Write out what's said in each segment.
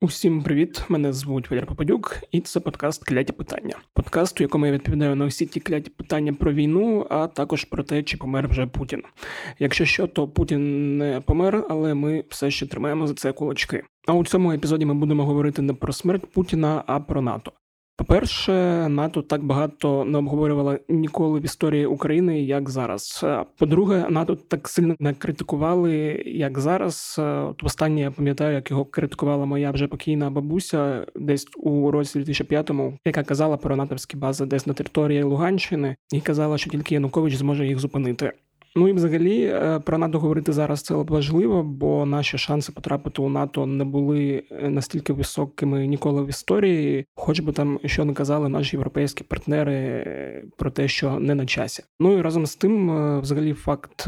Усім привіт! Мене звуть Валер Попадюк, і це подкаст Кляті питання. Подкаст, у якому я відповідаю на всі ті кляті питання про війну, а також про те, чи помер вже Путін. Якщо що, то Путін не помер, але ми все ще тримаємо за це кулачки. А у цьому епізоді ми будемо говорити не про смерть Путіна, а про НАТО. По-перше, НАТО так багато не обговорювало ніколи в історії України, як зараз. По-друге, НАТО так сильно не критикували, як зараз. От Останнє я пам'ятаю, як його критикувала моя вже покійна бабуся, десь у році 2005-му, яка казала про натовські бази десь на території Луганщини, і казала, що тільки Янукович зможе їх зупинити. Ну і взагалі е, про НАТО говорити зараз це важливо, бо наші шанси потрапити у НАТО не були е, настільки високими ніколи в історії, хоч би там що не казали наші європейські партнери е, про те, що не на часі. Ну і разом з тим, взагалі, факт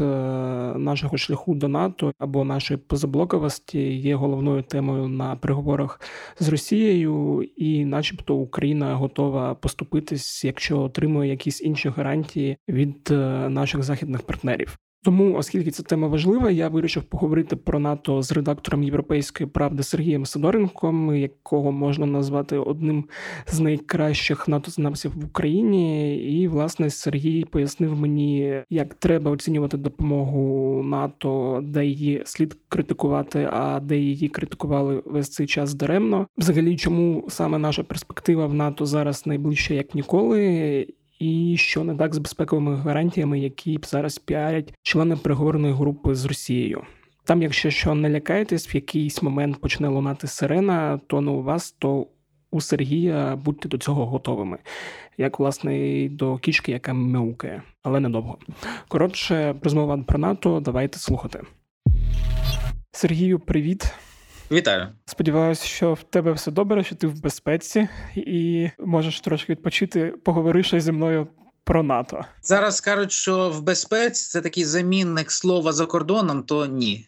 нашого шляху до НАТО або нашої позаблоковості є головною темою на переговорах з Росією, і, начебто, Україна готова поступитись, якщо отримує якісь інші гарантії від наших західних партнерів партнерів. Тому, оскільки ця тема важлива, я вирішив поговорити про НАТО з редактором Європейської правди Сергієм Сидоренком, якого можна назвати одним з найкращих НАТО-знавців в Україні. І власне Сергій пояснив мені, як треба оцінювати допомогу НАТО, де її слід критикувати, а де її критикували весь цей час даремно. Взагалі, чому саме наша перспектива в НАТО зараз найближча як ніколи і що не так з безпековими гарантіями, які б зараз піарять члени переговорної групи з Росією. Там, якщо що не лякаєтесь, в якийсь момент почне лунати сирена, то не у вас, то у Сергія будьте до цього готовими, як власне до кішки, яка мяукає, але недовго. Коротше, розмова про НАТО. Давайте слухати. Сергію, привіт. Вітаю. Сподіваюся, що в тебе все добре, що ти в безпеці, і можеш трошки відпочити, поговоривши зі мною. Про НАТО зараз кажуть, що в безпеці це такий замінник слова за кордоном, то ні.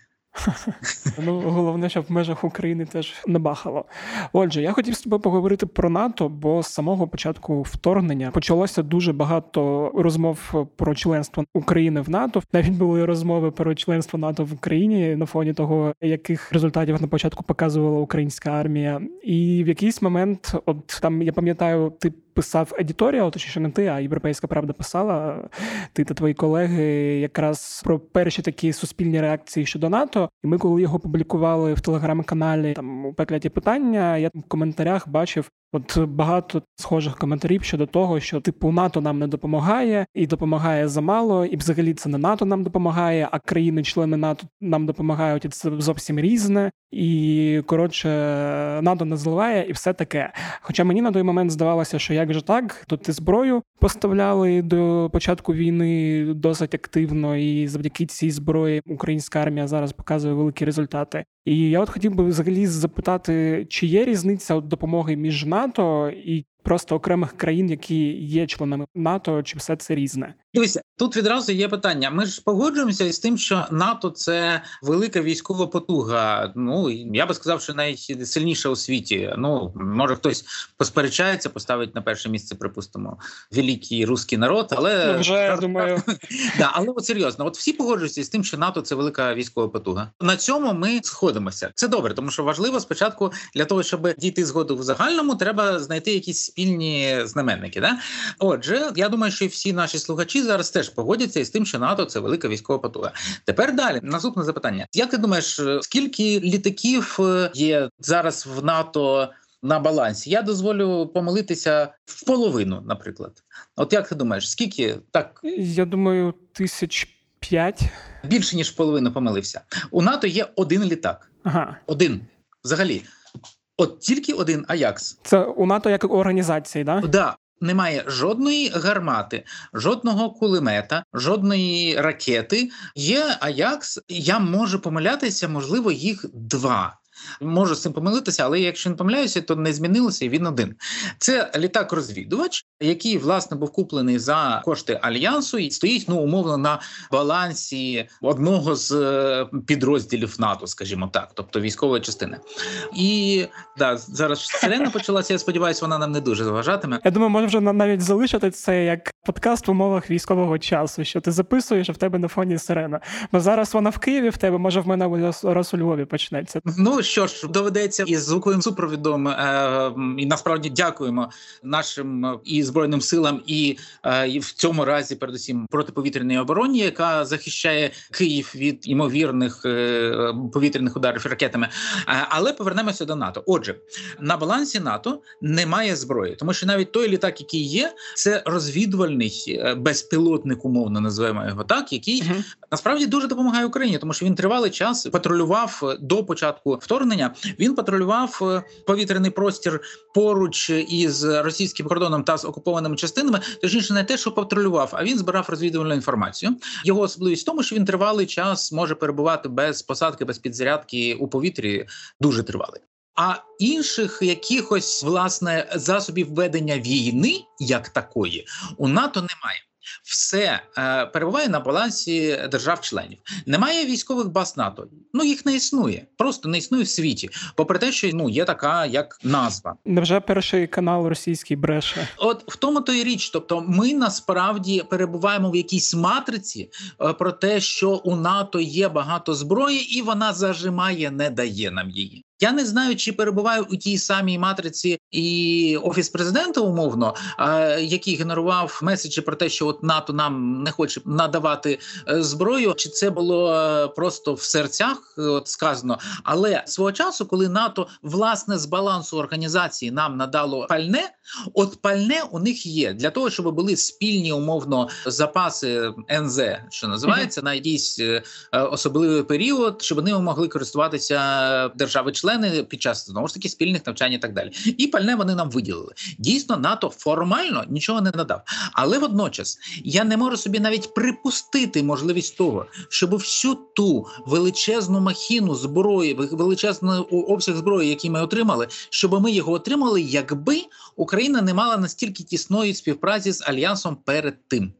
Ну, головне, щоб в межах України теж не бахало. Отже, я хотів з тобою поговорити про НАТО, бо з самого початку вторгнення почалося дуже багато розмов про членство України в НАТО. Навіть були розмови про членство НАТО в Україні на фоні того, яких результатів на початку показувала українська армія. І в якийсь момент, от там я пам'ятаю, ти писав едіторіал, точніше не ти, а європейська правда писала. Ти та твої колеги якраз про перші такі суспільні реакції щодо НАТО. І ми, коли його публікували в телеграм-каналі там у пекляті питання, я в коментарях бачив От багато схожих коментарів щодо того, що типу НАТО нам не допомагає і допомагає замало, і взагалі це не НАТО нам допомагає, а країни-члени НАТО нам допомагають. і Це зовсім різне. І коротше, НАТО не зливає, і все таке. Хоча мені на той момент здавалося, що як же так, тут і зброю поставляли до початку війни досить активно, і завдяки цій зброї українська армія зараз показує великі результати. І я от хотів би взагалі запитати, чи є різниця допомоги між НАТО і просто окремих країн, які є членами НАТО, чи все це різне? Дивіться, тут відразу є питання. Ми ж погоджуємося із тим, що НАТО це велика військова потуга. Ну я би сказав, що найсильніша у світі. Ну може хтось посперечається, поставить на перше місце, припустимо, великий русський народ, але ну, вже я думаю, да, але от серйозно, от всі погоджуються з тим, що НАТО це велика військова потуга. На цьому ми сходимося. Це добре, тому що важливо спочатку для того, щоб дійти згоду в загальному, треба знайти якісь спільні знаменники. Да? Отже, я думаю, що всі наші слухачі зараз теж погодяться із тим, що НАТО це велика військова потуга. Тепер далі наступне запитання: як ти думаєш, скільки літаків е, є зараз в НАТО? На балансі я дозволю помилитися в половину, наприклад. От як ти думаєш, скільки так? Я думаю, тисяч п'ять більше ніж половину помилився. У НАТО є один літак. Ага. Один взагалі. От тільки один Аякс. Це у НАТО як організації, да? Да, немає жодної гармати, жодного кулемета, жодної ракети. Є Аякс. Я можу помилятися, можливо, їх два. Можу з цим помилитися, але якщо не помиляюся, то не змінилося. і Він один. Це літак-розвідувач, який власне був куплений за кошти альянсу і стоїть ну умовно на балансі одного з е, підрозділів НАТО, скажімо так, тобто військової частини. І да, зараз сирена почалася. Я сподіваюся, вона нам не дуже заважатиме. Я думаю, може вже навіть залишити це як подкаст в умовах військового часу, що ти записуєш, а в тебе на фоні сирена. Бо зараз вона в Києві в тебе, може в мене раз у Львові почнеться. Ну що ж, доведеться із звуковим супровідом, е, і насправді дякуємо нашим е, і збройним силам, і, е, і в цьому разі, передусім, протиповітряній обороні, яка захищає Київ від імовірних е, повітряних ударів ракетами. Е, але повернемося до НАТО. Отже, на балансі НАТО немає зброї, тому що навіть той літак, який є, це розвідувальний е, безпілотник, умовно називаємо його так, який uh-huh. насправді дуже допомагає Україні, тому що він тривалий час патрулював до початку вторгнення. Він патрулював е, повітряний простір поруч із російським кордоном та з окупованими частинами. Точніше, не те, що патрулював, а він збирав розвідувальну інформацію. Його особливість в тому, що він тривалий час може перебувати без посадки, без підзарядки у повітрі. Дуже тривалий. А інших якихось власне засобів ведення війни, як такої, у НАТО немає. Все е, перебуває на балансі держав-членів. Немає військових баз НАТО. Ну їх не існує, просто не існує в світі. Попри те, що ну є така як назва. Невже перший канал російський бреше? От в тому то і річ. Тобто, ми насправді перебуваємо в якійсь матриці е, про те, що у НАТО є багато зброї, і вона зажимає, не дає нам її. Я не знаю, чи перебуваю у тій самій матриці і офіс президента умовно, який генерував меседжі про те, що от НАТО нам не хоче надавати е, зброю. Чи це було е, просто в серцях? От сказано, але свого часу, коли НАТО власне з балансу організації нам надало пальне, от пальне у них є для того, щоб були спільні умовно запаси НЗ, що називається на якийсь е, особливий період, щоб ними могли користуватися держави-члени члени під час знову ж таки спільних навчань і так далі. І пальне вони нам виділили. Дійсно, НАТО формально нічого не надав. Але водночас я не можу собі навіть припустити можливість того, щоб всю ту величезну махіну зброї, величезний обсяг зброї, який ми отримали, щоб ми його отримали, якби Україна не мала настільки тісної співпраці з альянсом перед тим.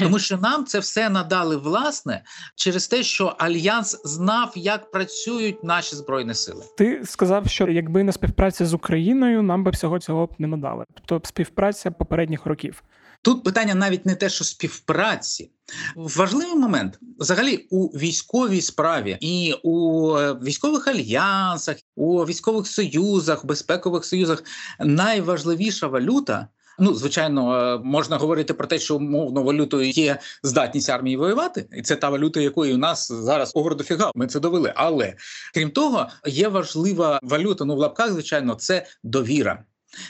Тому що нам це все надали власне через те, що альянс знав, як працюють наші збройні сили. Ти сказав, що якби не співпраця з Україною, нам би всього цього б не надали. Тобто співпраця попередніх років. Тут питання навіть не те, що співпраці. Важливий момент взагалі у військовій справі і у е, військових альянсах, у військових союзах, безпекових союзах найважливіша валюта Ну, звичайно, е, можна говорити про те, що умовно валютою є здатність армії воювати, і це та валюта, якої у нас зараз огор дофіга. Ми це довели. Але крім того, є важлива валюта. Ну в лапках, звичайно, це довіра.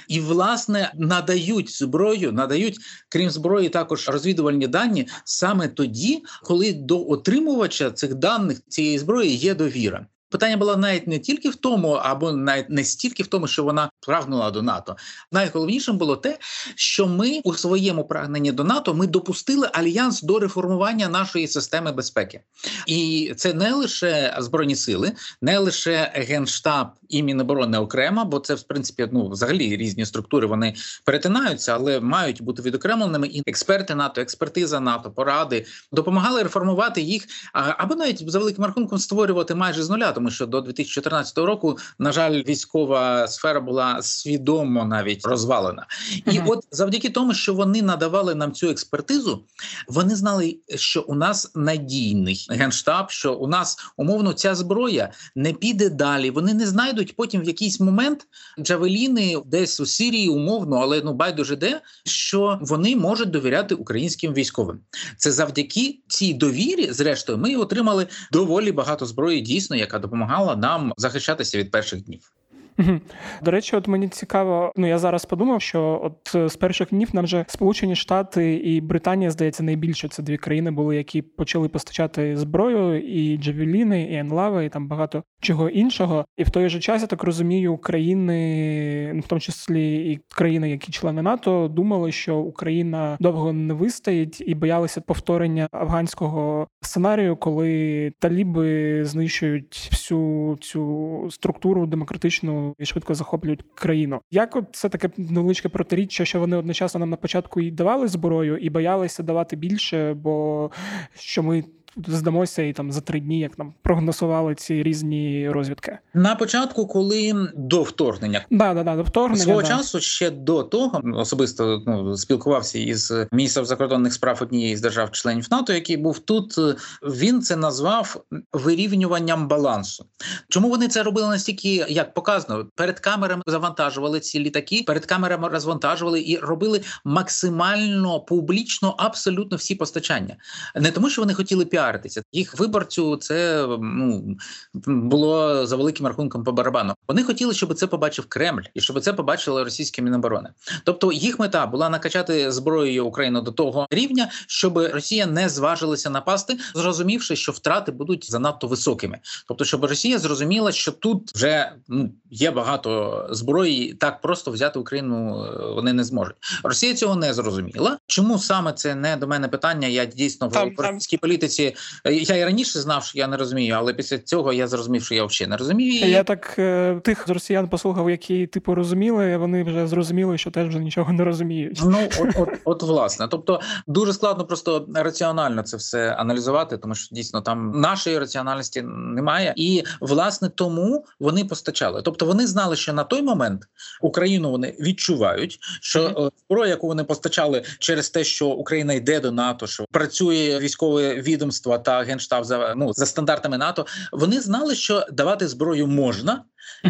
І власне надають зброю, надають крім зброї, також розвідувальні дані саме тоді, коли до отримувача цих даних цієї зброї є довіра. Питання було навіть не тільки в тому, або навіть не стільки в тому, що вона прагнула до НАТО. Найголовнішим було те, що ми у своєму прагненні до НАТО ми допустили альянс до реформування нашої системи безпеки, і це не лише збройні сили, не лише генштаб і Міноборони окремо, бо це в принципі ну взагалі різні структури вони перетинаються, але мають бути відокремленими. І експерти НАТО, експертиза НАТО, поради допомагали реформувати їх, або навіть за великим рахунком створювати майже з нуля тому що до 2014 року, на жаль, військова сфера була свідомо навіть розвалена, і от завдяки тому, що вони надавали нам цю експертизу, вони знали, що у нас надійний генштаб, що у нас умовно ця зброя не піде далі. Вони не знайдуть потім в якийсь момент джавеліни десь у Сирії, умовно, але ну байдуже де що вони можуть довіряти українським військовим. Це завдяки цій довірі, зрештою, ми отримали доволі багато зброї, дійсно, яка допомагає допомагала нам захищатися від перших днів. До речі, от мені цікаво, ну я зараз подумав, що от е, з перших днів нам вже Сполучені Штати і Британія, здається, найбільше це дві країни були, які почали постачати зброю, і Джавеліни, і Енлави, і там багато чого іншого. І в той же час я так розумію, країни, в тому числі і країни, які члени НАТО, думали, що Україна довго не вистоїть і боялися повторення афганського сценарію, коли таліби знищують всю цю структуру демократичну і швидко захоплюють країну. Як от це таке невеличке протиріччя, що вони одночасно нам на початку і давали зброю, і боялися давати більше, бо що ми здамося і там за три дні, як нам прогнозували ці різні розвідки. На початку, коли до вторгнення, да, да, да, до вторгнення свого да. часу ще до того особисто ну спілкувався із міністром закордонних справ однієї з держав-членів НАТО, який був тут. Він це назвав вирівнюванням балансу. Чому вони це робили настільки, як показано, перед камерами завантажували ці літаки, перед камерами розвантажували і робили максимально публічно абсолютно всі постачання, не тому, що вони хотіли піаритися. Їх виборцю це ну було за великим рахунком по барабану. Вони хотіли, щоб це побачив Кремль і щоб це побачили російські міноборони. Тобто їх мета була накачати зброєю Україну до того рівня, щоб Росія не зважилася напасти, зрозумівши, що втрати будуть занадто високими. Тобто, щоб Росія зрозуміла, що тут вже ну є багато зброї, так просто взяти Україну е, вони не зможуть. Росія цього не зрозуміла. Чому саме це не до мене питання? Я дійсно в російській політиці е, я і раніше знав, що я не розумію, але після цього я зрозумів, що я взагалі не розумію. Я так е, тих росіян послухав, які типу розуміли. Вони вже зрозуміли, що теж вже нічого не розуміють. Ну от, от, от власне, тобто дуже складно просто раціонально це все аналізувати, тому що дійсно там нашої раціональності немає, і власне тому вони постачали. Тобто вони знали, що на той момент Україну вони відчувають, що mm-hmm. зброя, яку вони постачали через те, що Україна йде до НАТО, що працює військове відомство та генштаб за ну за стандартами НАТО. Вони знали, що давати зброю можна.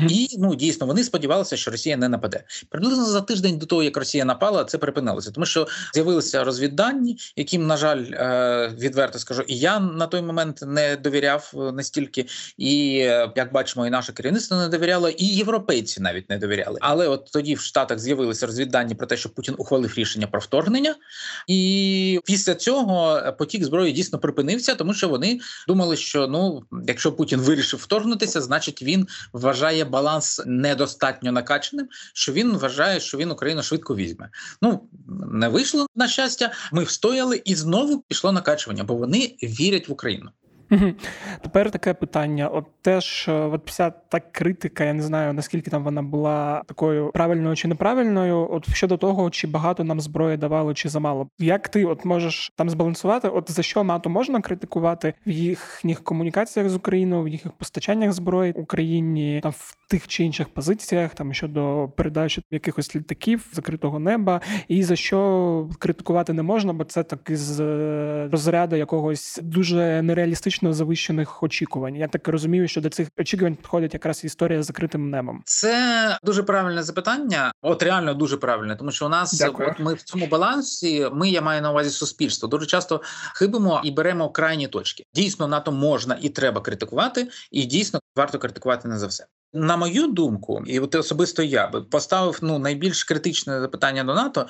І ну дійсно вони сподівалися, що Росія не нападе. Приблизно за тиждень до того, як Росія напала, це припинилося, тому що з'явилися розвіддані, яким, на жаль, е, відверто скажу, і я на той момент не довіряв е, настільки, і е, як бачимо, і наше керівництво не довіряло, і європейці навіть не довіряли. Але от тоді в Штатах з'явилися розвіддані про те, що Путін ухвалив рішення про вторгнення, і після цього потік зброї дійсно припинився, тому що вони думали, що ну, якщо Путін вирішив вторгнутися, значить він вважає баланс недостатньо накачаним. Що він вважає, що він Україну швидко візьме. Ну не вийшло на щастя. Ми встояли і знову пішло накачування, бо вони вірять в Україну. Тепер таке питання: от теж от вся та критика, я не знаю наскільки там вона була такою правильною чи неправильною. От щодо того, чи багато нам зброї давали, чи замало. Як ти от можеш там збалансувати? От за що НАТО можна критикувати в їхніх комунікаціях з Україною, в їхніх постачаннях зброї Україні там в тих чи інших позиціях, там щодо передачі якихось літаків закритого неба, і за що критикувати не можна, бо це так із е, розряду якогось дуже нереалістично завищених очікувань. Я так розумію, що до цих очікувань підходить якраз історія з закритим небом. Це дуже правильне запитання. От реально дуже правильне, тому що у нас Дякую. от ми в цьому балансі. Ми я маю на увазі суспільство. Дуже часто хибимо і беремо крайні точки. Дійсно, НАТО можна і треба критикувати, і дійсно варто критикувати не за все. На мою думку, і от особисто я би поставив ну найбільш критичне запитання до НАТО,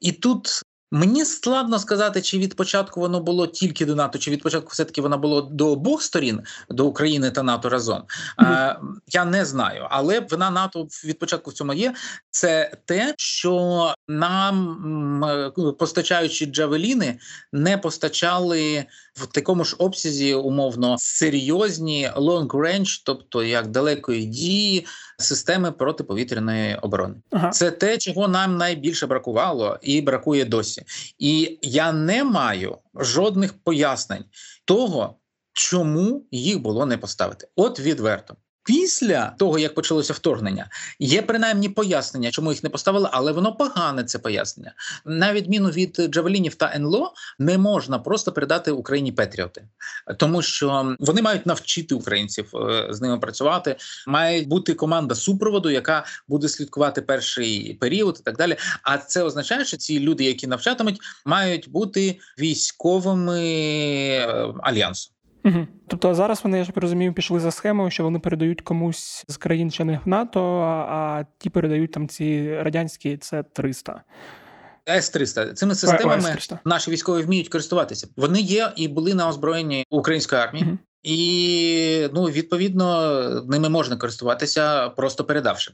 і тут Мені складно сказати, чи від початку воно було тільки до НАТО, чи від початку все таки воно було до обох сторін до України та НАТО разом. Mm-hmm. Я не знаю, але вина НАТО від початку в цьому є. Це те, що нам постачаючи джавеліни, не постачали в такому ж обсязі умовно серйозні long range, тобто як далекої дії системи протиповітряної оборони. Ага. Це те, чого нам найбільше бракувало, і бракує досі. І я не маю жодних пояснень того, чому їх було не поставити. От відверто. Після того, як почалося вторгнення, є принаймні пояснення, чому їх не поставили, але воно погане це пояснення. На відміну від Джавелінів та НЛО, не можна просто передати Україні Петріоти, тому що вони мають навчити українців е, з ними працювати. Має бути команда супроводу, яка буде слідкувати перший період і так далі. А це означає, що ці люди, які навчатимуть, мають бути військовими е, альянсу. Угу. Тобто зараз вони я ж розумію, пішли за схемою, що вони передають комусь з країн-членів НАТО, а ті передають там ці радянські це 300 С-300. цими системами С-300. наші військові вміють користуватися. Вони є і були на озброєнні української армії. Угу. І ну відповідно ними можна користуватися, просто передавши.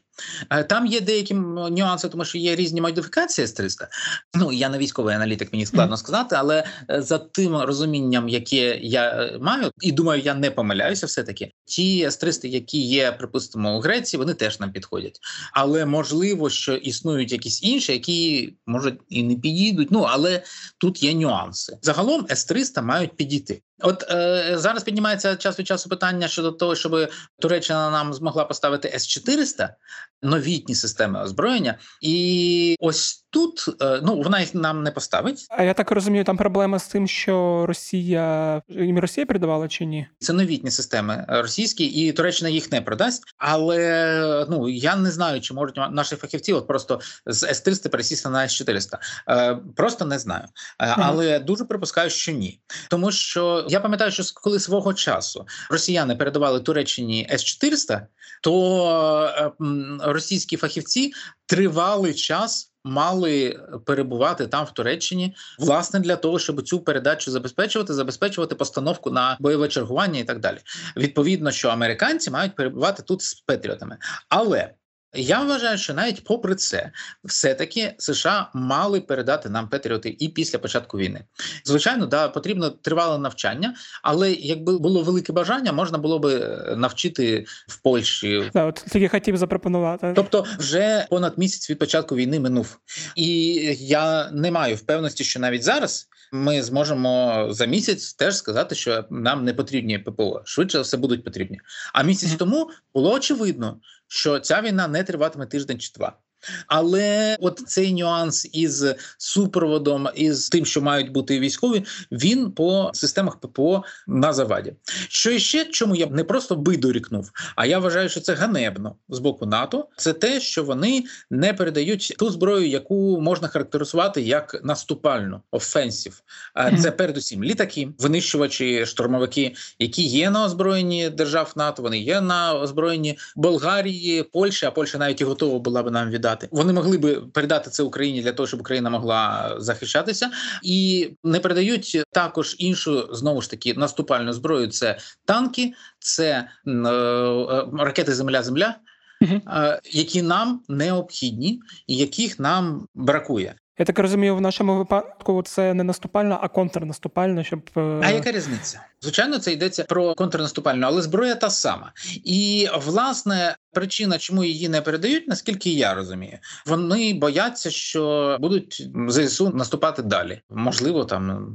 Е, там є деякі нюанси, тому що є різні модифікації с 300 Ну я не військовий аналітик, мені складно сказати, але е, за тим розумінням, яке я е, маю, і думаю, я не помиляюся, все таки ті с 300 які є, припустимо, у Греції, вони теж нам підходять. Але можливо, що існують якісь інші, які можуть і не підійдуть. Ну але тут є нюанси. Загалом с 300 мають підійти. От е, зараз піднімається час від часу питання щодо того, щоб Туреччина нам змогла поставити С 400 новітні системи озброєння, і ось тут е, ну вона їх нам не поставить. А я так розумію, там проблема з тим, що Росія їм Росія передавала чи ні? Це новітні системи російські, і Туреччина їх не продасть. Але ну я не знаю, чи можуть наші фахівці от просто з С 300 пересісти на С 400 Е, Просто не знзнаю, е, але дуже припускаю, що ні, тому що я пам'ятаю, що коли свого часу росіяни передавали Туреччині С 400 то е, російські фахівці тривалий час. Мали перебувати там в Туреччині власне для того, щоб цю передачу забезпечувати, забезпечувати постановку на бойове чергування і так далі. Відповідно, що американці мають перебувати тут з Петріотами, але я вважаю, що навіть попри це, все-таки США мали передати нам Петріоти і після початку війни. Звичайно, да, потрібно тривале навчання, але якби було велике бажання, можна було би е, навчити в Польщі. Да, от тільки хотів запропонувати. Тобто, вже понад місяць від початку війни минув, і я не маю впевненості, що навіть зараз ми зможемо за місяць теж сказати, що нам не потрібні ППО. Швидше все будуть потрібні. А місяць mm-hmm. тому було очевидно, що ця війна не триватиме тиждень чи два. Але от цей нюанс із супроводом, із тим, що мають бути військові, він по системах ППО на заваді. Що ще чому я не просто би дорікнув, а я вважаю, що це ганебно з боку НАТО. Це те, що вони не передають ту зброю, яку можна характеризувати як наступальну офенсів. А це передусім літаки, винищувачі, штурмовики, які є на озброєнні держав НАТО. Вони є на озброєнні Болгарії, Польщі, а Польща навіть і готова була би нам віддати передати. Вони могли би передати це Україні для того, щоб Україна могла захищатися, і не передають також іншу знову ж таки наступальну зброю. Це танки, це е, е, ракети Земля-Земля. Uh-huh. Які нам необхідні і яких нам бракує, я так розумію, в нашому випадку це не наступальна, а контрнаступальна, щоб е, а яка різниця? Звичайно, це йдеться про контрнаступальну, але зброя та сама. І власне причина, чому її не передають, наскільки я розумію, вони бояться, що будуть зсу наступати далі. Можливо, там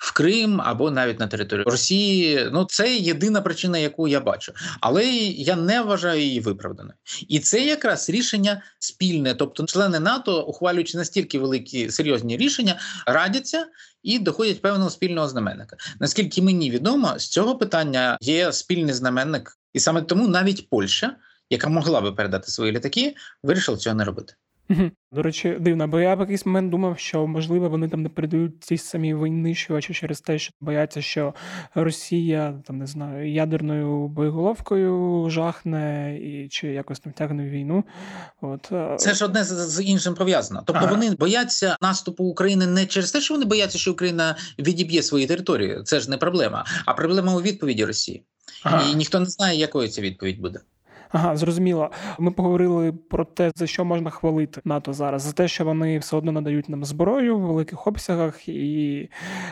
в Крим або навіть на територію Росії. Ну це єдина причина, яку я бачу, але я не вважаю її виправданою. І це якраз рішення спільне, тобто члени НАТО, ухвалюючи настільки великі серйозні рішення, радяться. І доходять певного спільного знаменника. Наскільки мені відомо, з цього питання є спільний знаменник, і саме тому навіть Польща, яка могла би передати свої літаки, вирішила цього не робити. До речі, дивно, бо я в якийсь момент думав, що можливо вони там не передають ці самі винищувачі через те, що бояться, що Росія там не знаю ядерною боєголовкою жахне і чи якось там тягне війну. От е, це ж одне з іншим пов'язано. Тобто ага. вони бояться наступу України не через те, що вони бояться, що Україна відіб'є свої території. Це ж не проблема, а проблема у відповіді Росії. Ага. І ніхто не знає, якою ця відповідь буде. Ага, зрозуміло. Ми поговорили про те, за що можна хвалити НАТО зараз, за те, що вони все одно надають нам зброю в великих обсягах, і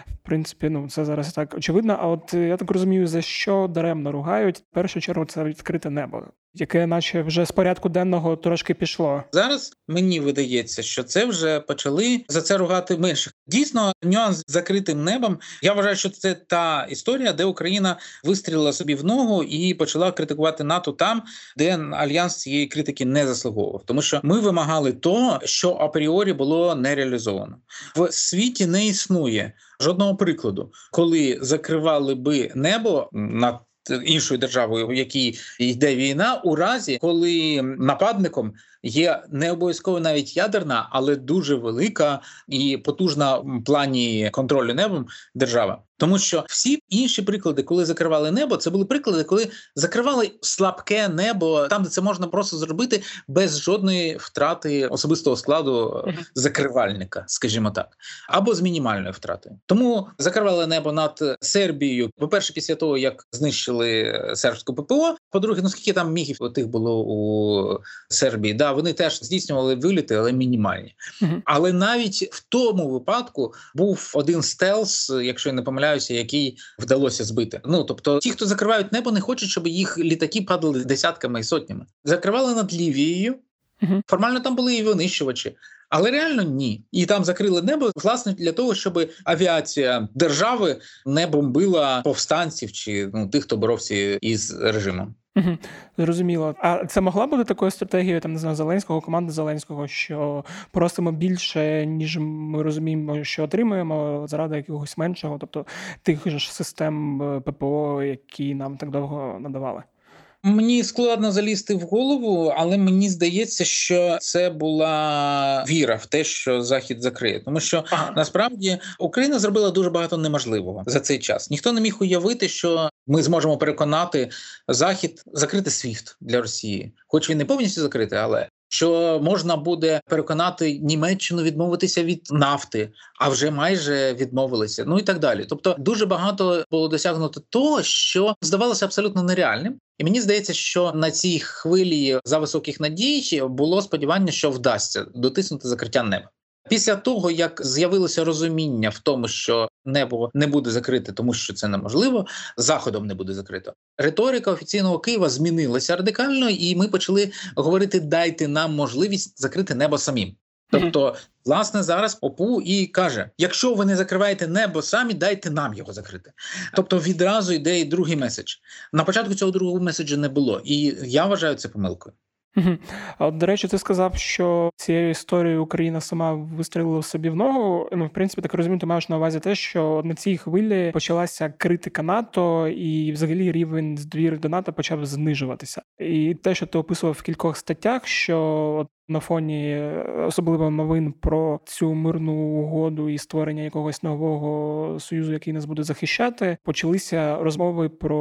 в принципі, ну це зараз так очевидно. А от я так розумію, за що даремно ругають. В першу чергу це відкрите небо яке, наче вже з порядку денного трошки пішло. Зараз мені видається, що це вже почали за це ругати менше. Дійсно, нюанс з закритим небом. Я вважаю, що це та історія, де Україна вистрілила собі в ногу і почала критикувати НАТО там, де альянс цієї критики не заслуговував, тому що ми вимагали того, що апріорі було не реалізовано в світі. Не існує жодного прикладу, коли закривали би небо над іншою державою, в якій йде війна, у разі коли нападником є не обов'язково навіть ядерна, але дуже велика і потужна в плані контролю небом держава. Тому що всі інші приклади, коли закривали небо, це були приклади, коли закривали слабке небо, там де це можна просто зробити без жодної втрати особистого складу закривальника, скажімо так, або з мінімальною втратою. Тому закривали небо над Сербією. По перше, після того як знищили сербську ППО. По друге, наскільки там мігів тих було у Сербії, да вони теж здійснювали виліти, але мінімальні. Uh-huh. Але навіть в тому випадку був один стелс, якщо я не помиляюся, який вдалося збити. Ну тобто, ті, хто закривають небо, не хочуть, щоб їх літаки падали десятками і сотнями. Закривали над Лівією. Формально там були і винищувачі. Але реально ні, і там закрили небо власне для того, щоб авіація держави не бомбила повстанців чи ну тих, хто боровся із режимом. Угу, Зрозуміло. А це могла бути такою стратегією там не знаю, Зеленського, команди Зеленського, що просимо більше, ніж ми розуміємо, що отримуємо заради якогось меншого, тобто тих ж систем е, ППО, які нам так довго надавали. Мені складно залізти в голову, але мені здається, що це була віра в те, що захід закриє, тому що ага. насправді Україна зробила дуже багато неможливого за цей час. Ніхто не міг уявити, що ми зможемо переконати захід закрити свіфт для Росії, хоч він не повністю закритий, але що можна буде переконати Німеччину відмовитися від нафти, а вже майже відмовилися. Ну і так далі. Тобто, дуже багато було досягнуто того, що здавалося абсолютно нереальним. І мені здається, що на цій хвилі за високих надій було сподівання, що вдасться дотиснути закриття неба. Після того, як з'явилося розуміння в тому, що небо не буде закрите, тому що це неможливо, заходом не буде закрито. Риторика офіційного Києва змінилася радикально, і ми почали говорити: дайте нам можливість закрити небо самим. Тобто, власне, зараз ОПУ і каже: якщо ви не закриваєте небо самі, дайте нам його закрити. Тобто, відразу йде і другий меседж. На початку цього другого меседжу не було, і я вважаю це помилкою. От, до речі, ти сказав, що цією історією Україна сама вистрілила собі в ногу. Ну, в принципі, так розумію, ти маєш на увазі те, що на цій хвилі почалася критика НАТО, і взагалі рівень довіри до НАТО почав знижуватися. І те, що ти описував в кількох статтях, що от на фоні е, особливо новин про цю мирну угоду і створення якогось нового союзу, який нас буде захищати, почалися розмови про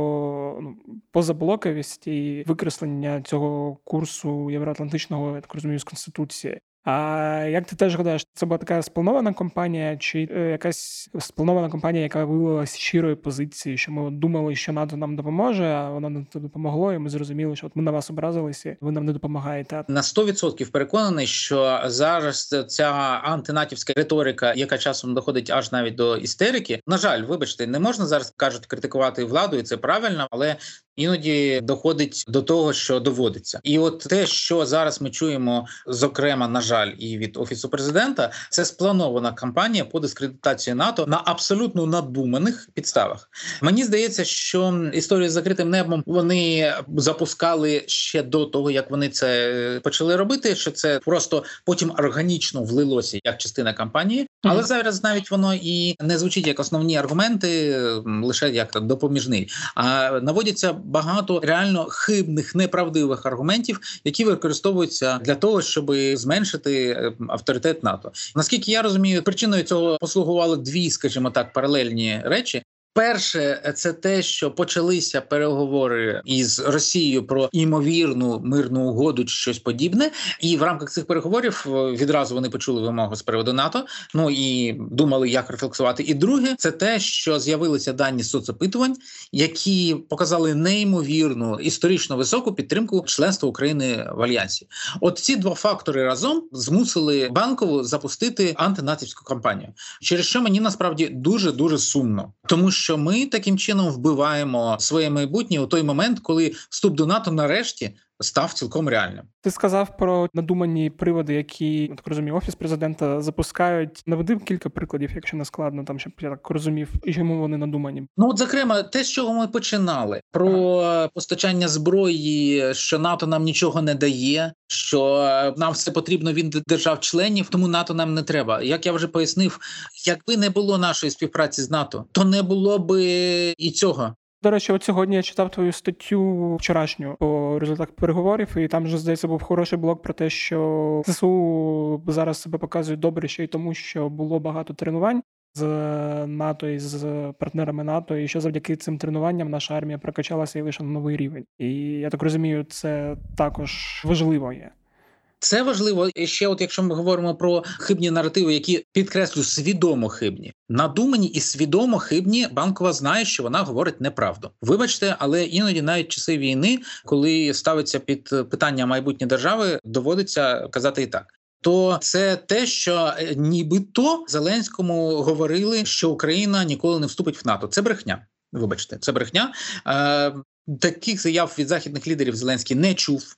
ну, позаблоковість і викреслення цього курсу євроатлантичного я так розумію з конституції. А як ти теж гадаєш, це була така спланована компанія, чи е, якась спланована компанія, яка виявилася щирої позиції, що ми думали, що НАТО нам допоможе, а воно не допомогло, і ми зрозуміли, що от ми на вас образилися, ви нам не допомагаєте. На 100% переконаний, що зараз ця антинатівська риторика, яка часом доходить аж навіть до істерики. На жаль, вибачте, не можна зараз кажуть критикувати владу, і це правильно, але іноді доходить до того, що доводиться, і от те, що зараз ми чуємо, зокрема, на жаль, і від офісу президента, це спланована кампанія по дискредитації НАТО на абсолютно надуманих підставах. Мені здається, що історію з закритим небом вони запускали ще до того, як вони це почали робити. Що це просто потім органічно влилося як частина кампанії, але зараз навіть воно і не звучить як основні аргументи, лише як допоміжний, а наводяться багато реально хибних неправдивих аргументів, які використовуються для того, щоб зменшити е, авторитет НАТО. Наскільки я розумію, причиною цього послугували дві, скажімо так, паралельні речі. Перше, це те, що почалися переговори із Росією про імовірну мирну угоду чи щось подібне, і в рамках цих переговорів е, відразу вони почули вимогу з приводу НАТО. Ну і думали, як рефлексувати. І друге, це те, що з'явилися дані соцопитувань, які показали неймовірну історично високу підтримку членства України в альянсі. От ці два фактори разом змусили банкову запустити антинатівську кампанію, через що мені насправді дуже дуже сумно, тому що що ми таким чином вбиваємо своє майбутнє у той момент, коли вступ до НАТО нарешті став цілком реальним. Ти сказав про надумані приводи, які так розумію, офіс президента запускають. Наведи кілька прикладів, якщо не складно, там щоб я так розумів, і чому вони надумані. Ну от зокрема, те, з чого ми починали, про ага. постачання зброї, що НАТО нам нічого не дає, що нам все потрібно від держав-членів, тому НАТО нам не треба. Як я вже пояснив, якби не було нашої співпраці з НАТО, то не було би і цього. До речі, от сьогодні я читав твою статтю вчорашню по результатах переговорів, і там вже здається був хороший блок про те, що ЗСУ зараз себе показують добре ще й тому, що було багато тренувань з НАТО і з партнерами НАТО, і що завдяки цим тренуванням наша армія прокачалася і вийшла на новий рівень. І я так розумію, це також важливо є. Це важливо і ще, от якщо ми говоримо про хибні наративи, які підкреслю свідомо хибні, надумані і свідомо хибні, банкова знає, що вона говорить неправду. Вибачте, але іноді навіть часи війни, коли ставиться під питання майбутнє держави, доводиться казати і так. То це те, що е, нібито Зеленському говорили, що Україна ніколи не вступить в НАТО. Це брехня. Вибачте, це брехня. Е, Таких заяв від західних лідерів Зеленський не чув.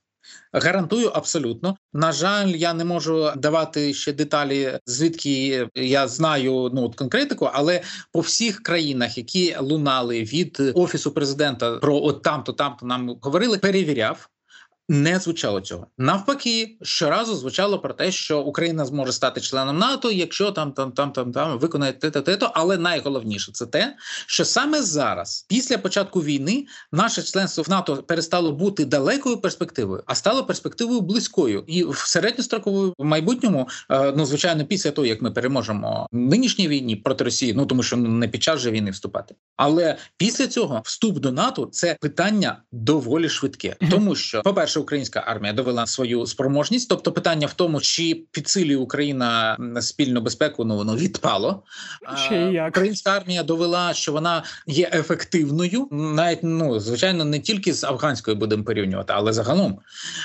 Гарантую абсолютно. На жаль, я не можу давати ще деталі, звідки я знаю ну от конкретику, але по всіх країнах, які лунали від офісу президента про от там-то, там-то нам говорили, перевіряв. Не звучало цього навпаки, щоразу звучало про те, що Україна зможе стати членом НАТО, якщо там там там там там виконає те-то, те-то. Але найголовніше це те, що саме зараз, після початку війни, наше членство в НАТО перестало бути далекою перспективою, а стало перспективою близькою і в середньостроковому майбутньому, е, ну звичайно, після того як ми переможемо в нинішній війні проти Росії, ну тому що не під час же війни вступати. Але після цього вступ до НАТО це питання доволі швидке, тому що, по перше українська армія довела свою спроможність. Тобто, питання в тому, чи підсилює Україна спільну безпеку, ну воно відпало. Ще як. Українська армія довела, що вона є ефективною, навіть ну звичайно, не тільки з афганською будемо порівнювати, але загалом.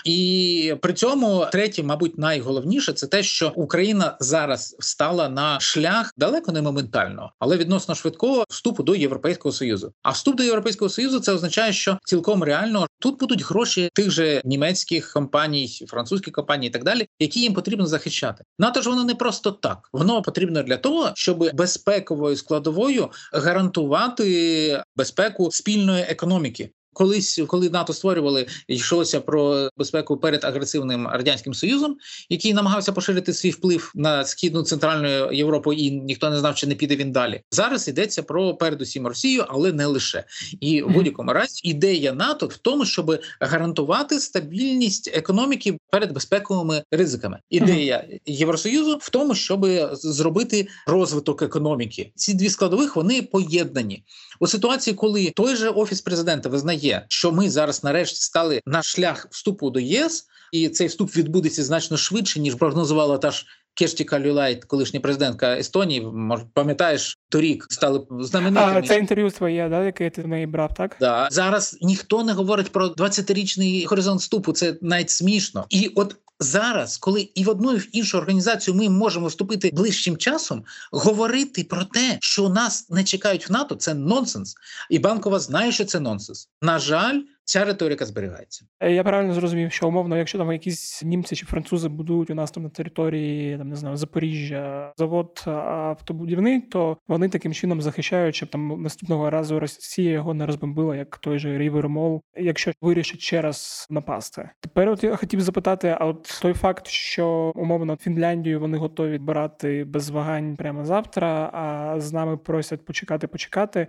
І при цьому третє, мабуть, найголовніше це те, що Україна зараз встала на шлях далеко не моментально, але відносно швидкого вступу до Європейського союзу. А вступ до Європейського союзу це означає, що цілком реально тут будуть гроші тих же німецьких компаній, французьких компаній і так далі, які їм потрібно захищати. НАТО ж воно не просто так. Воно потрібно для того, щоб безпековою складовою гарантувати безпеку спільної економіки. Колись, коли НАТО створювали, йшлося про безпеку перед агресивним радянським союзом, який намагався поширити свій вплив на східну центральну Європу, і ніхто не знав, чи не піде він далі. Зараз йдеться про передусім Росію, але не лише. І в будь-якому разі ідея НАТО в тому, щоб гарантувати стабільність економіки перед безпековими ризиками. Ідея Євросоюзу в тому, щоб зробити розвиток економіки. Ці дві складових вони поєднані у ситуації, коли той же офіс президента визнає, що ми зараз нарешті стали на шлях вступу до ЄС, і цей вступ відбудеться значно швидше ніж прогнозувала та ж. Кешті Калюлайт, колишня президентка Естонії, пам'ятаєш, торік стали знаменитими. А це інтерв'ю своє, да, яке ти в неї брав, так да зараз ніхто не говорить про 20-річний горизонт вступу. Це навіть смішно, і от зараз, коли і в одну і в іншу організацію ми можемо вступити ближчим часом, говорити про те, що нас не чекають в НАТО, це нонсенс. І банкова знає, що це нонсенс. На жаль. Ця риторика зберігається. Е, я правильно зрозумів, що умовно, якщо там якісь німці чи французи будують у нас там на території там не знаю Запоріжжя завод автобудівний, то вони таким чином захищають, щоб там наступного разу Росія його не розбомбила, як той же Рівермол, якщо вирішить ще раз напасти. Тепер от я хотів запитати: а от той факт, що умовно Фінляндію вони готові відбирати без вагань прямо завтра, а з нами просять почекати, почекати,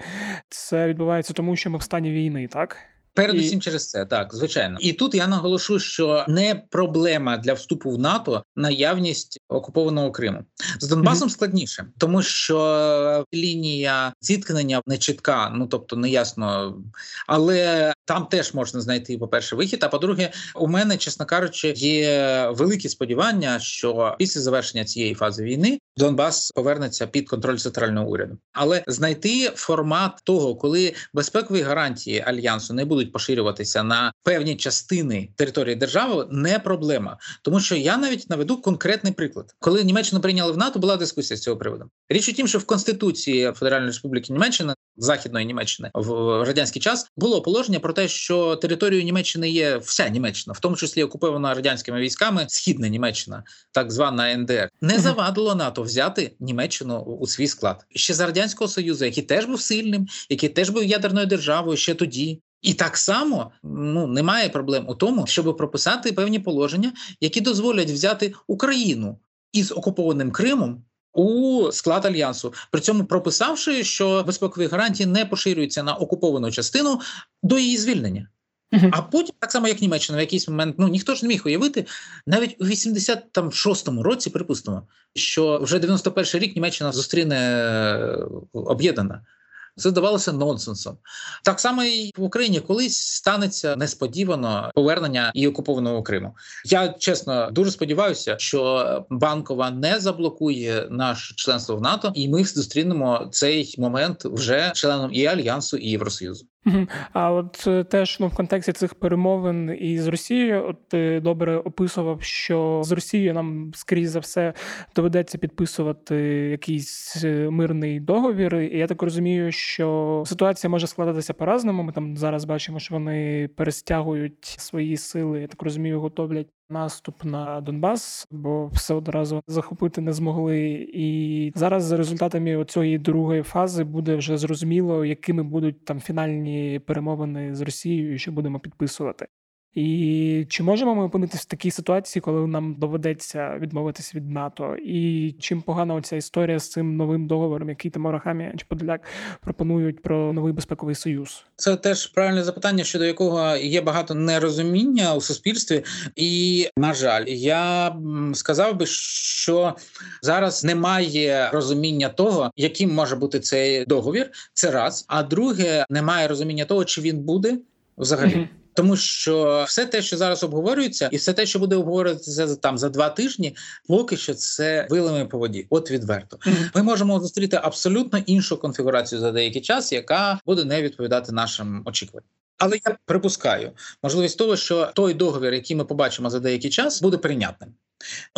це відбувається тому, що ми в стані війни, так. Передусім і... через це так, звичайно, і тут я наголошу, що не проблема для вступу в НАТО наявність окупованого Криму з Донбасом mm-hmm. складніше, тому що лінія зіткнення не чітка, ну тобто не ясно, але там теж можна знайти по перше вихід. А по-друге, у мене, чесно кажучи, є великі сподівання, що після завершення цієї фази війни Донбас повернеться під контроль центрального уряду, але знайти формат того, коли безпекові гарантії альянсу не будуть поширюватися на певні частини території держави, не проблема, тому що я навіть наведу конкретний приклад, коли Німеччину прийняли в НАТО, була дискусія з цього приводу. Річ у тім, що в Конституції Федеральної Республіки Німеччина Західної Німеччини в радянський час було положення про те, що територією Німеччини є вся Німеччина, в тому числі окупована радянськими військами, східна Німеччина, так звана НДР, не завадило НАТО взяти Німеччину у свій склад ще за радянського союзу, який теж був сильним, який теж був ядерною державою ще тоді. І так само ну немає проблем у тому, щоб прописати певні положення, які дозволять взяти Україну із окупованим Кримом у склад альянсу, при цьому прописавши, що безпекові гарантії не поширюються на окуповану частину до її звільнення. Uh-huh. А потім, так само як Німеччина, в якийсь момент ну ніхто ж не міг уявити, навіть у 86-му році, припустимо, що вже 91-й рік Німеччина зустріне е, об'єднана. Це здавалося нонсенсом. Так само і в Україні колись станеться несподівано повернення і окупованого Криму. Я чесно дуже сподіваюся, що банкова не заблокує наше членство в НАТО, і ми зустрінемо цей момент вже членом і альянсу і Євросоюзу. А от е, теж ну в контексті цих перемовин із Росією, от ти добре описував, що з Росією нам скрізь за все доведеться підписувати якийсь е, мирний договір. І я так розумію, що ситуація може складатися по-разному. Ми там зараз бачимо, що вони перестягують свої сили. Я так розумію, готовлять наступ на Донбас, бо все одразу захопити не змогли. І зараз за результатами цієї другої фази буде вже зрозуміло, якими будуть там фінальні перемовини з Росією, що будемо підписувати. І чи можемо ми опинитися в такій ситуації, коли нам доведеться відмовитися від НАТО? І чим погана оця історія з цим новим договором, який там Арахамія чи Подоляк пропонують про новий безпековий союз? Це теж правильне запитання, щодо якого є багато нерозуміння у суспільстві, і на жаль, я сказав би, що зараз немає розуміння того, яким може бути цей договір. Це раз. А друге, немає розуміння того, чи він буде взагалі. Тому що все те, що зараз обговорюється, і все те, що буде обговорюватися там за два тижні, поки що це вилами по воді. От відверто, ми можемо зустріти абсолютно іншу конфігурацію за деякий час, яка буде не відповідати нашим очікуванням. Але я припускаю можливість того, що той договір, який ми побачимо за деякий час, буде прийнятним.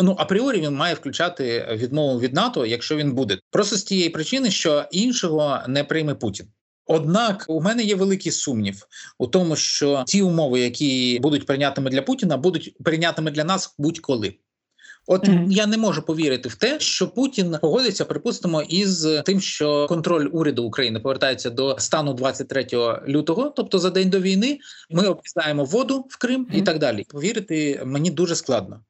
Ну апріорі він має включати відмову від НАТО, якщо він буде, просто з тієї причини, що іншого не прийме Путін. Однак у мене є великий сумнів у тому, що ті умови, які будуть прийнятими для Путіна, будуть прийнятими для нас будь-коли. От mm-hmm. я не можу повірити в те, що Путін погодиться, припустимо, із тим, що контроль уряду України повертається до стану 23 лютого, тобто за день до війни, ми обіцяємо воду в Крим mm-hmm. і так далі. Повірити мені дуже складно.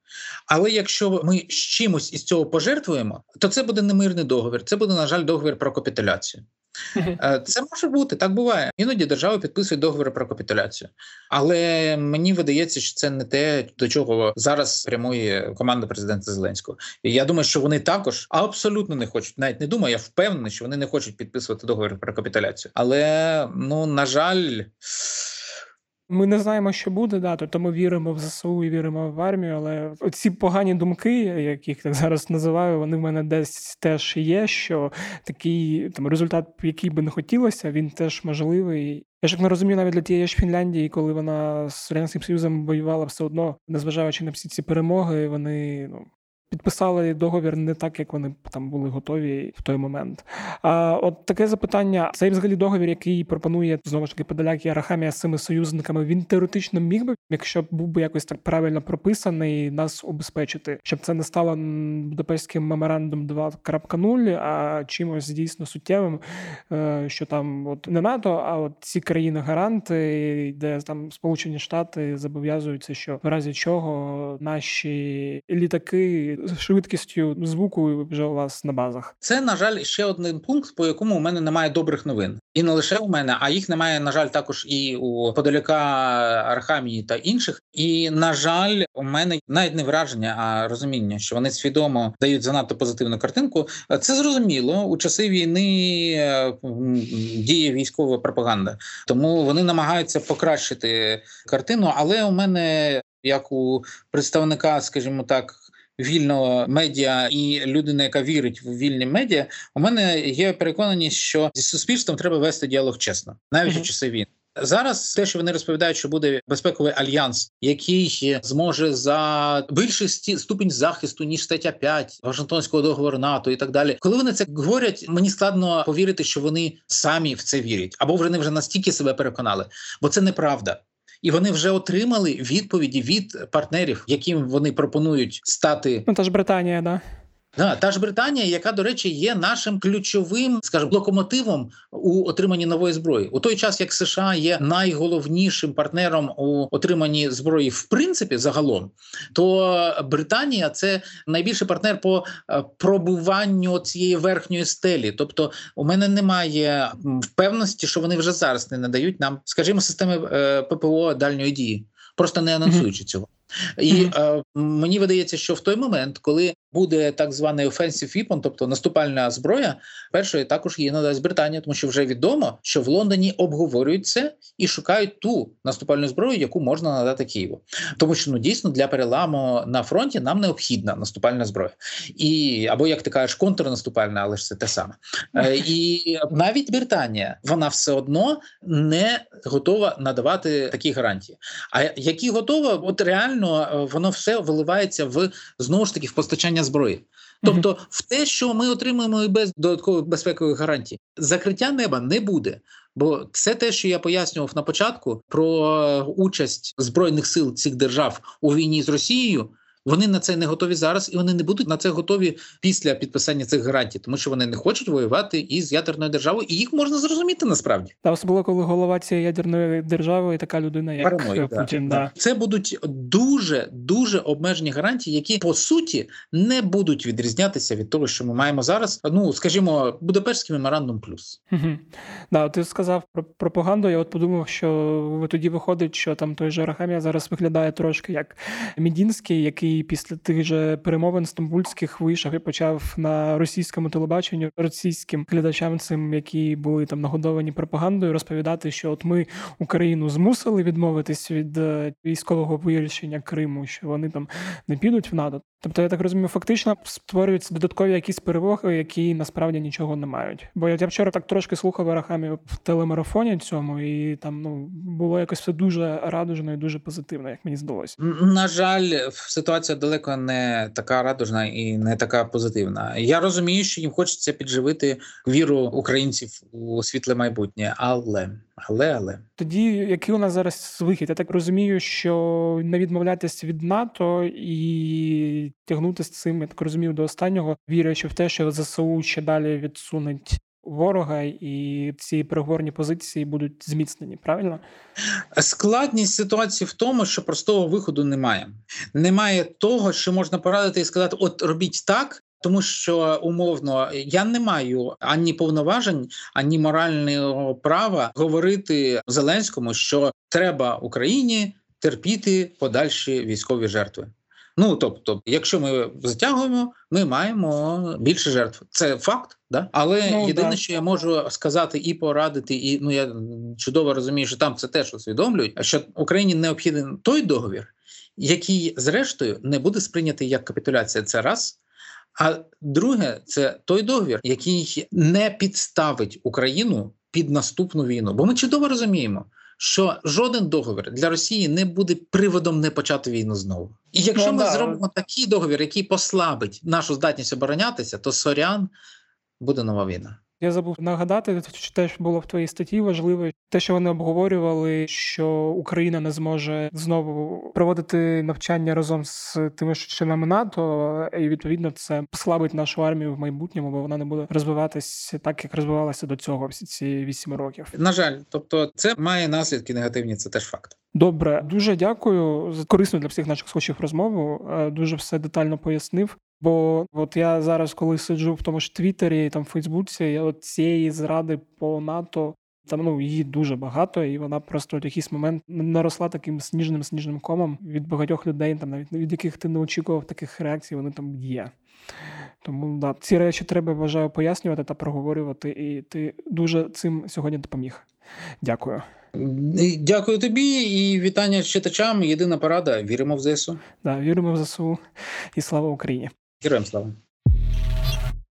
Але якщо ми з чимось із цього пожертвуємо, то це буде не мирний договір. Це буде на жаль договір про капітуляцію. Е, це може бути, так буває. Іноді держава підписує договори про капітуляцію. Але мені видається, що це не те, до чого зараз прямує команда президента Зеленського. І я думаю, що вони також абсолютно не хочуть. Навіть не думаю, я впевнений, що вони не хочуть підписувати договір про капітуляцію. Але ну на жаль. Ми не знаємо, що буде, да, тобто ми віримо в ЗСУ і віримо в армію, але ці погані думки, яких так зараз називаю, вони в мене десь теж є. Що такий там результат, який би не хотілося, він теж можливий. Я ж не розумію навіть для тієї ж Фінляндії, коли вона з Радянським Союзом воювала все одно, незважаючи на всі ці перемоги, вони ну підписали договір не так, як вони там були готові в той момент. А от таке запитання: цей взагалі договір, який пропонує знову ж таки Подоляк і Арахамія з цими союзниками, він теоретично міг би, якщо був би якось так правильно прописаний, нас убезпечити, щоб це не стало Будапештським меморандум 2.0, а чимось дійсно суттєвим, е, що там от не НАТО, а от ці країни-гаранти, де там Сполучені Штати зобов'язуються, що в разі чого наші літаки швидкістю звуку вже у вас на базах. Це на жаль ще один пункт, по якому у мене немає добрих новин, і не лише у мене, а їх немає. На жаль, також і у Подоляка Архамії та інших. І на жаль, у мене навіть не враження, а розуміння, що вони свідомо дають занадто позитивну картинку. Це зрозуміло у часи війни е, діє військова пропаганда, тому вони намагаються покращити картину. Але у мене як у представника, скажімо так вільного медіа і людина, яка вірить в вільні медіа, у мене є переконаність, що зі суспільством треба вести діалог чесно, навіть mm-hmm. у часи війни. Зараз те, що вони розповідають, що буде безпековий альянс, який зможе за більший ступінь захисту ніж стаття 5 Вашингтонського договору НАТО і так далі. Коли вони це говорять, мені складно повірити, що вони самі в це вірять, або вони вже настільки себе переконали, бо це неправда і вони вже отримали відповіді від партнерів, яким вони пропонують стати. Ну та ж Британія, да. Да, та ж Британія, яка, до речі, є нашим ключовим, скажімо, локомотивом у отриманні нової зброї, у той час як США є найголовнішим партнером у отриманні зброї, в принципі, загалом, то Британія це найбільший партнер по е, пробуванню цієї верхньої стелі. Тобто, у мене немає впевненості, що вони вже зараз не надають нам, скажімо, системи е, ППО дальньої дії, просто не анонсуючи цього. І mm-hmm. е, мені видається, що в той момент, коли буде так званий offensive weapon, тобто наступальна зброя, першою також її надасть Британія, тому що вже відомо, що в Лондоні обговорюють це і шукають ту наступальну зброю, яку можна надати Києву, тому що ну дійсно для переламу на фронті нам необхідна наступальна зброя, і або як ти кажеш, контрнаступальна, але ж це те саме, е, і навіть Британія вона все одно не готова надавати такі гарантії. А які готова, от реально е, воно все виливається в знову ж таки в постачання зброї. Тобто, mm-hmm. в те, що ми отримуємо і без додаткових безпекових гарантій, закриття неба не буде. Бо все те, що я пояснював на початку про участь збройних сил цих держав у війні з Росією, вони на це не готові зараз, і вони не будуть на це готові після підписання цих гарантій, тому що вони не хочуть воювати із ядерною державою, і їх можна зрозуміти насправді. Та особливо коли голова цієї ядерної держави і така людина, як Параної, Путін. Да. да. Це будуть дуже дуже обмежені гарантії, які по суті не будуть відрізнятися від того, що ми маємо зараз. Ну скажімо, Будапештський меморандум плюс. Угу. Да, ти сказав про пропаганду. Я от подумав, що тоді виходить, що там той же Рахамія зараз виглядає трошки як Мідінський, який який після тих же перемовин стамбульських вийшов і почав на російському телебаченню російським глядачам, цим які були там нагодовані пропагандою, розповідати, що от ми Україну змусили відмовитись від е, військового вирішення Криму, що вони там не підуть в НАТО. Тобто, я так розумію, фактично створюються додаткові якісь перевоги, які насправді нічого не мають. Бо я вчора так трошки слухав Арахамі в телемарафоні цьому, і там ну було якось все дуже радужно і дуже позитивно, як мені здалося. На жаль, ситуація далеко не така радужна і не така позитивна. Я розумію, що їм хочеться підживити віру українців у світле майбутнє, але але але тоді який у нас зараз вихід? Я так розумію, що не відмовлятися від НАТО і тягнути з цим, я так розумію, до останнього, вірячи в те, що ЗСУ ще далі відсунуть ворога, і ці переговорні позиції будуть зміцнені. Правильно складність ситуації в тому, що простого виходу немає. Немає того, що можна порадити і сказати: от робіть так, тому що умовно я не маю ані повноважень, ані морального права говорити Зеленському, що треба Україні терпіти подальші військові жертви. Ну тобто, якщо ми затягуємо, ми маємо більше жертв. Це факт, да але ну, єдине, да. що я можу сказати і порадити, і ну я чудово розумію, що там це теж усвідомлюють. що Україні необхідний той договір, який зрештою не буде сприйнятий як капітуляція. Це раз. А друге, це той договір, який не підставить Україну під наступну війну. Бо ми чудово розуміємо, що жоден договір для Росії не буде приводом не почати війну знову. І якщо ну, ми зробимо такий договір, який послабить нашу здатність оборонятися, то сорян буде нова війна. Я забув нагадати, що теж було в твоїй статті важливо те, що вони обговорювали, що Україна не зможе знову проводити навчання разом з тими членами НАТО, і відповідно це послабить нашу армію в майбутньому, бо вона не буде розвиватися так, як розвивалася до цього всі ці вісім років. На жаль, тобто це має наслідки негативні. Це теж факт. Добре, дуже дякую за корисну для всіх наших слухачів розмову. Е, дуже все детально пояснив. Бо от я зараз, коли сиджу в тому ж Твіттері, там в Фейсбуці, я от цієї зради по НАТО. Там ну її дуже багато, і вона просто в якийсь момент наросла таким сніжним сніжним комом від багатьох людей, там навіть від яких ти не очікував таких реакцій, вони там є. Тому да, ці речі треба вважаю пояснювати та проговорювати, і ти дуже цим сьогодні допоміг. Дякую. Дякую тобі і вітання читачам. Єдина порада. Віримо в ЗСУ. Да, віримо в ЗСУ і слава Україні. Героям слава.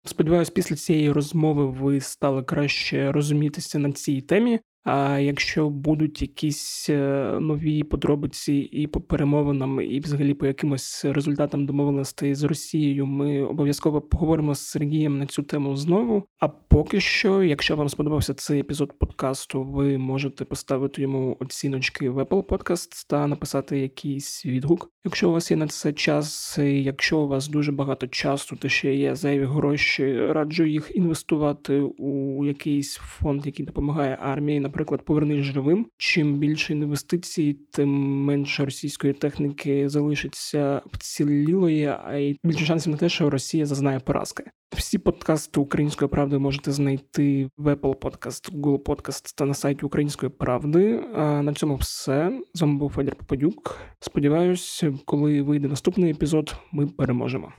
Сподіваюсь, після цієї розмови ви стали краще розумітися на цій темі. А якщо будуть якісь е, нові подробиці і по перемовинам, і взагалі по якимось результатам домовленостей з Росією, ми обов'язково поговоримо з Сергієм на цю тему знову. А поки що, якщо вам сподобався цей епізод подкасту, ви можете поставити йому оціночки в Apple Podcast та написати якийсь відгук. Якщо у вас є на це час, якщо у вас дуже багато часу, та ще є зайві гроші, раджу їх інвестувати у якийсь фонд, який допомагає армії, наприклад наприклад, повернись живим. Чим більше інвестицій, тим менше російської техніки залишиться вцілілої, а й більше шансів на те, що Росія зазнає поразки. Всі подкасти української правди можете знайти в Apple Podcast, Google Podcast та на сайті Української правди. А на цьому все з вами був Федір Попадюк. Сподіваюсь, коли вийде наступний епізод, ми переможемо.